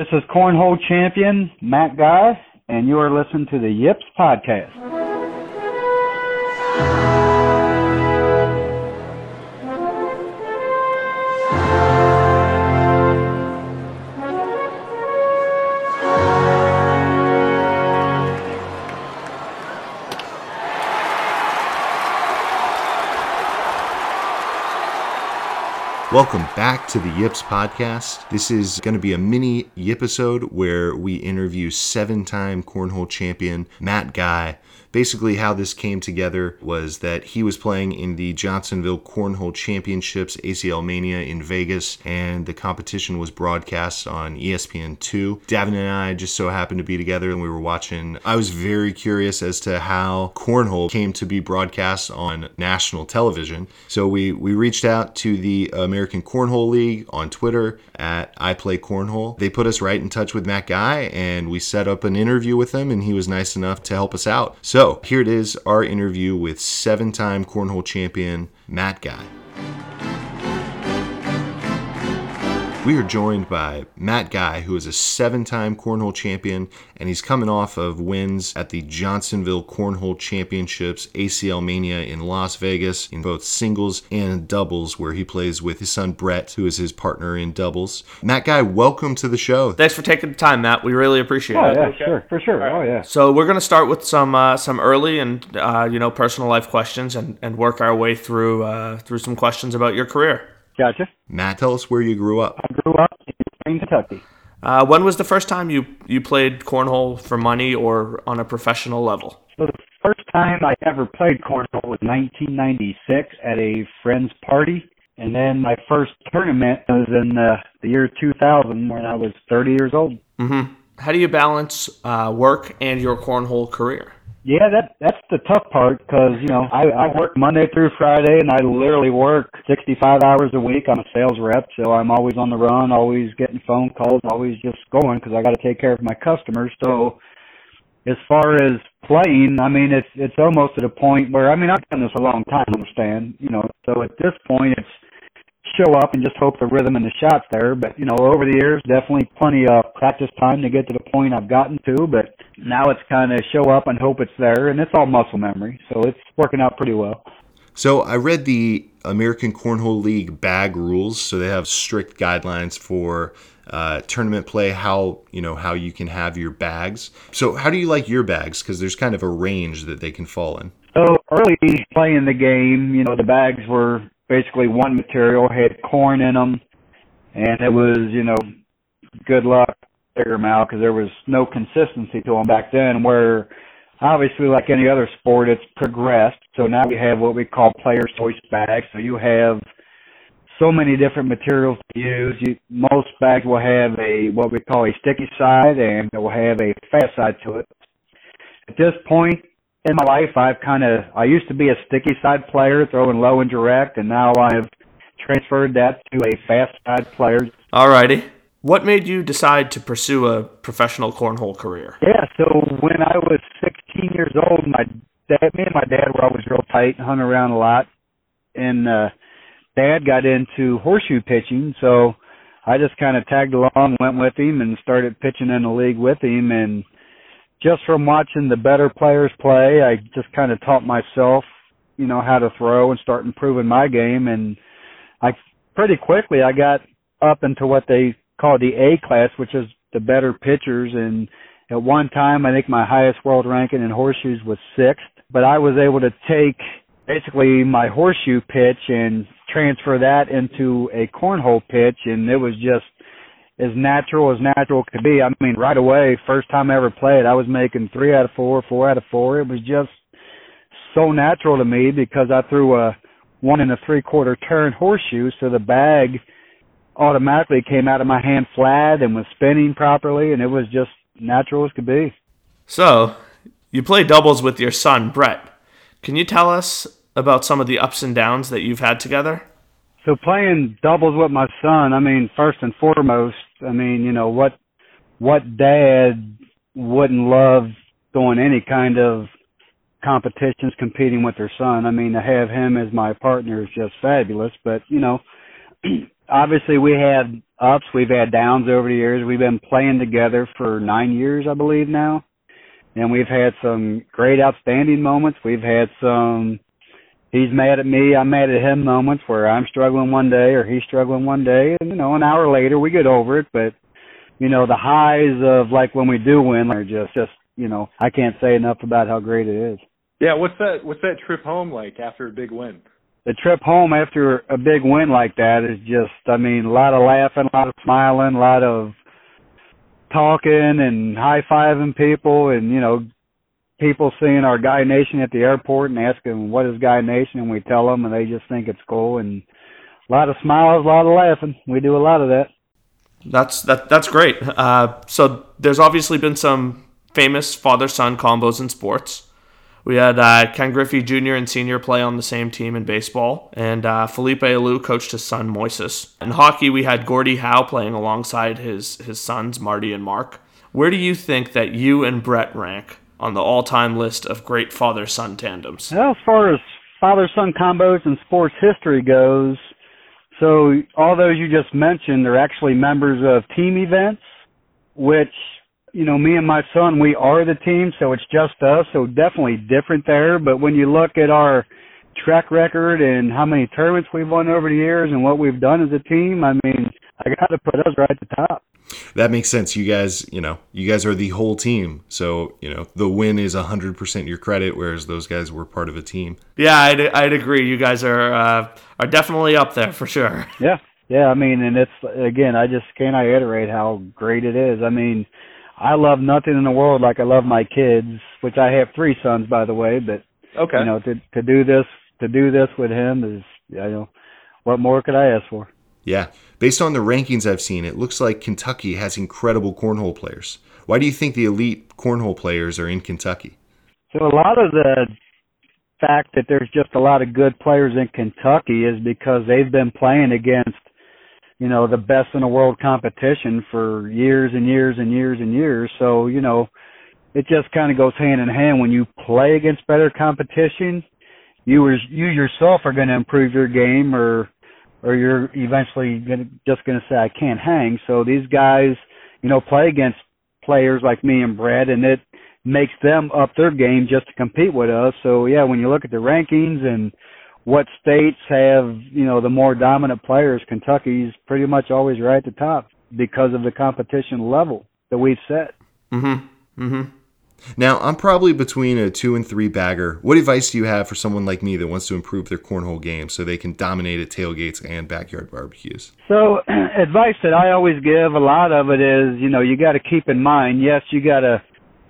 This is Cornhole Champion Matt Guy, and you are listening to the Yips Podcast. Welcome back to the Yips podcast. This is going to be a mini episode where we interview seven time cornhole champion Matt Guy basically how this came together was that he was playing in the Johnsonville Cornhole Championships ACL Mania in Vegas, and the competition was broadcast on ESPN2. Davin and I just so happened to be together, and we were watching. I was very curious as to how cornhole came to be broadcast on national television. So we we reached out to the American Cornhole League on Twitter at I Play Cornhole. They put us right in touch with Matt Guy, and we set up an interview with him, and he was nice enough to help us out. So so, here it is our interview with seven time cornhole champion Matt Guy. We are joined by Matt Guy, who is a seven time cornhole champion, and he's coming off of wins at the Johnsonville Cornhole Championships ACL Mania in Las Vegas in both singles and doubles, where he plays with his son Bret, who is his partner in doubles. Matt Guy, welcome to the show. Thanks for taking the time, Matt. We really appreciate oh, it. Yeah, okay. sure, for sure. Right. Oh, yeah. So we're going to start with some uh, some early and uh, you know personal life questions, and, and work our way through uh, through some questions about your career. Gotcha. Matt, tell us where you grew up. I grew up in Kentucky. Uh, when was the first time you, you played cornhole for money or on a professional level? So the first time I ever played cornhole was 1996 at a friend's party. And then my first tournament was in uh, the year 2000 when I was 30 years old. Mm-hmm. How do you balance uh, work and your cornhole career? Yeah, that that's the tough part because you know I I work Monday through Friday and I literally work 65 hours a week. I'm a sales rep, so I'm always on the run, always getting phone calls, always just going because I got to take care of my customers. So as far as playing, I mean it's it's almost at a point where I mean I've done this a long time, understand? You know, so at this point it's show up and just hope the rhythm and the shots there. But you know, over the years, definitely plenty of practice time to get to the point I've gotten to. But now it's kind of show up and hope it's there, and it's all muscle memory, so it's working out pretty well. So I read the American Cornhole League bag rules, so they have strict guidelines for uh, tournament play, how you know how you can have your bags. So how do you like your bags? Because there's kind of a range that they can fall in. So early playing the game, you know, the bags were basically one material, had corn in them, and it was, you know, good luck, figure them out because there was no consistency to them back then. Where obviously, like any other sport, it's progressed. So now we have what we call player's choice bags. So you have so many different materials to use. You, most bags will have a what we call a sticky side, and it will have a fast side to it. At this point, in my life, I've kind of I used to be a sticky side player, throwing low and direct, and now I've transferred that to a fast side player. Alrighty. What made you decide to pursue a professional cornhole career? Yeah, so when I was 16 years old, my dad, me and my dad were always real tight, hung around a lot, and uh, dad got into horseshoe pitching, so I just kind of tagged along, went with him, and started pitching in the league with him, and just from watching the better players play, I just kind of taught myself, you know, how to throw and start improving my game. And I pretty quickly I got up into what they call the A class, which is the better pitchers. And at one time, I think my highest world ranking in horseshoes was sixth. But I was able to take basically my horseshoe pitch and transfer that into a cornhole pitch, and it was just as natural as natural could be. I mean, right away, first time I ever played, I was making three out of four, four out of four. It was just so natural to me because I threw a one and a three quarter turn horseshoe, so the bag automatically came out of my hand flat and was spinning properly, and it was just natural as could be. So, you play doubles with your son, Bret. Can you tell us about some of the ups and downs that you've had together? So playing doubles with my son, I mean, first and foremost, I mean, you know, what what dad wouldn't love doing any kind of competitions competing with their son. I mean, to have him as my partner is just fabulous, but you know, obviously we had ups, we've had downs over the years. We've been playing together for nine years, I believe now, and we've had some great, outstanding moments. We've had some he's mad at me, I'm mad at him moments where I'm struggling one day or he's struggling one day, and you know, an hour later we get over it. But you know, the highs of like when we do win are just just you know, I can't say enough about how great it is. Yeah, what's that? What's that trip home like after a big win? The trip home after a big win like that is just, I mean, a lot of laughing, a lot of smiling, a lot of talking and high fiving people, and you know, people seeing our Guy Nation at the airport and asking what is Guy Nation, and we tell them, and they just think it's cool. And a lot of smiles, a lot of laughing. We do a lot of that. That's that. That's great. Uh, so there's obviously been some famous father-son combos in sports. We had uh, Ken Griffey Jr. and Senior play on the same team in baseball, and uh, Felipe Alou coached his son Moises. In hockey, we had Gordie Howe playing alongside his his sons Marty and Mark. Where do you think that you and Bret rank on the all-time list of great father-son tandems? Well, as far as father-son combos in sports history goes, so all those you just mentioned are actually members of team events, which you know, me and my son, we are the team, so it's just us. So definitely different there. But when you look at our track record and how many tournaments we've won over the years and what we've done as a team, I mean, I got to put us right at the top. That makes sense. You guys, you know, you guys are the whole team. So, you know, the win is 100% your credit, whereas those guys were part of a team. Yeah, I'd, I'd agree. You guys are uh, are definitely up there for sure. Yeah. Yeah, I mean, and it's again, I just can't iterate how great it is. I mean, I love nothing in the world like I love my kids, which I have three sons by the way, but okay. you know, to to do this to do this with him is you know, what more could I ask for? Yeah. Based on the rankings I've seen, it looks like Kentucky has incredible cornhole players. Why do you think the elite cornhole players are in Kentucky? So a lot of the fact that there's just a lot of good players in Kentucky is because they've been playing against you know, the best in the world competition for years and years and years and years. So, you know, it just kind of goes hand in hand when you play against better competition, you you yourself are going to improve your game or or you're eventually gonna, just going to say I can't hang. So these guys, you know, play against players like me and Brad and it makes them up their game just to compete with us. So yeah, when you look at the rankings and what states have, you know, the more dominant players, Kentucky's pretty much always right at the top because of the competition level that we've set. Mm-hmm. Mm-hmm. Now, I'm probably between a two and three bagger. What advice do you have for someone like me that wants to improve their cornhole game so they can dominate at tailgates and backyard barbecues? So, advice that I always give, a lot of it is, you know, you got to keep in mind, yes, you got a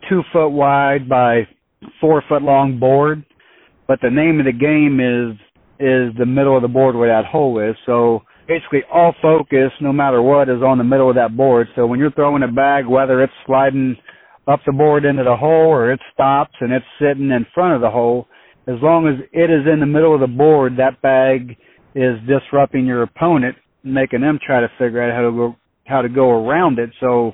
two foot wide by four foot long board, but the name of the game is is the middle of the board where that hole is. So basically all focus, no matter what, is on the middle of that board. So when you're throwing a bag, whether it's sliding up the board into the hole or it stops and it's sitting in front of the hole, as long as it is in the middle of the board, that bag is disrupting your opponent, making them try to figure out how to go how to go around it. So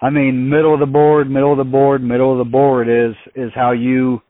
I mean, middle of the board, middle of the board, middle of the board is is how you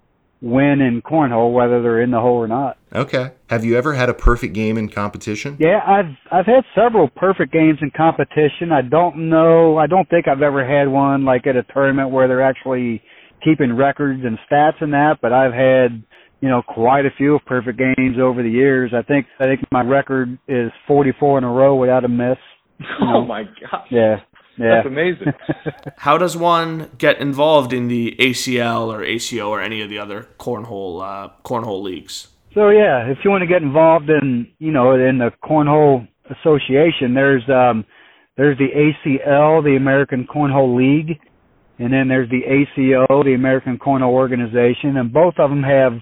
win in cornhole, whether they're in the hole or not. Okay. Have you ever had a perfect game in competition? Yeah, I've I've had several perfect games in competition. I don't know. I don't think I've ever had one like at a tournament where they're actually keeping records and stats and that. But I've had you know quite a few perfect games over the years. I think I think my record is 44 in a row without a miss. You oh know? Oh my gosh. Yeah. Yeah. That's amazing. How does one get involved in the ACL or ACO or any of the other cornhole uh, cornhole leagues? So yeah, if you want to get involved in you know in the cornhole association, there's um there's the ACL, the American Cornhole League, and then there's the ACO, the American Cornhole Organization, and both of them have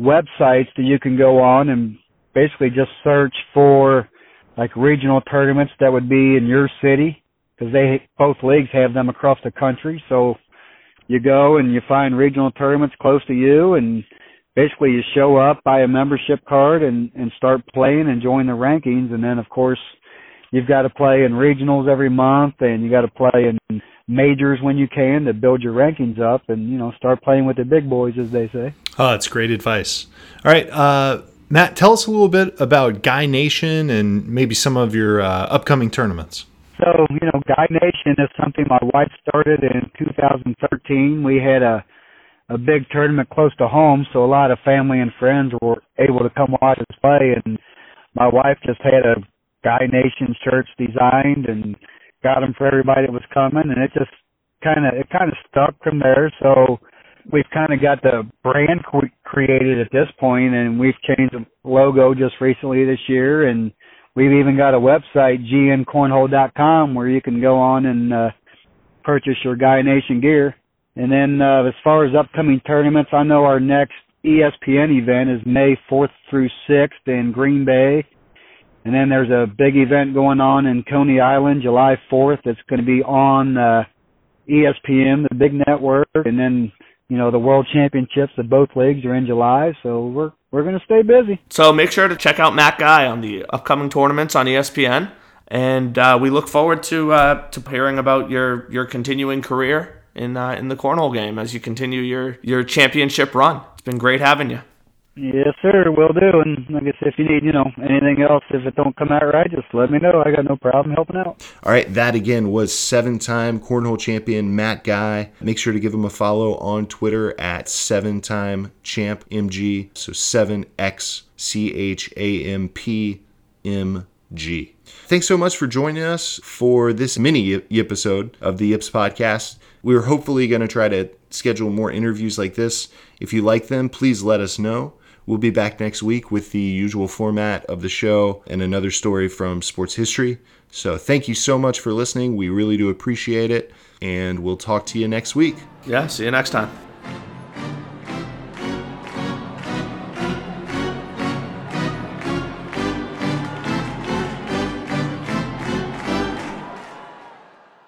websites that you can go on and basically just search for like regional tournaments that would be in your city because they both leagues have them across the country. So you go and you find regional tournaments close to you, and basically you show up, buy a membership card, and and start playing and join the rankings. And then of course you've got to play in regionals every month, and you got to play in majors when you can to build your rankings up, and you know start playing with the big boys, as they say. Oh, that's great advice. All right. Uh, Matt, tell us a little bit about Guy Nation and maybe some of your uh, upcoming tournaments. So you know, Guy Nation is something my wife started in 2013. We had a a big tournament close to home, so a lot of family and friends were able to come watch us play. And my wife just had a Guy Nation shirts designed and got them for everybody that was coming, and it just kind of it kind of stuck from there. So we've kind of got the brand created at this point, and we've changed the logo just recently this year, and we've even got a website gncornhole.com where you can go on and uh, purchase your Guy Nation gear. And then uh, as far as upcoming tournaments, I know our next ESPN event is May 4th through 6th in Green Bay. And then there's a big event going on in Coney Island July 4th that's going to be on uh, ESPN, the big network. And then, you know, the World Championships of both leagues are in July. So we're we're going to stay busy. So make sure to check out Matt Guy on the upcoming tournaments on ESPN. And uh, we look forward to uh, to hearing about your your continuing career in uh, in the cornhole game as you continue your your championship run. It's been great having you. Yes, sir. Will do. And like I said, if you need, you know, anything else, if it don't come out right, just let me know. I got no problem helping out. All right. That again was seven-time cornhole champion Matt Guy. Make sure to give him a follow on Twitter at seven-time champ mg. So seven x c h a m p m g. Thanks so much for joining us for this mini episode of the Yips podcast. We're hopefully going to try to schedule more interviews like this. If you like them, please let us know. We'll be back next week with the usual format of the show and another story from sports history. So thank you so much for listening. We really do appreciate it. And we'll talk to you next week. Yeah, see you next time.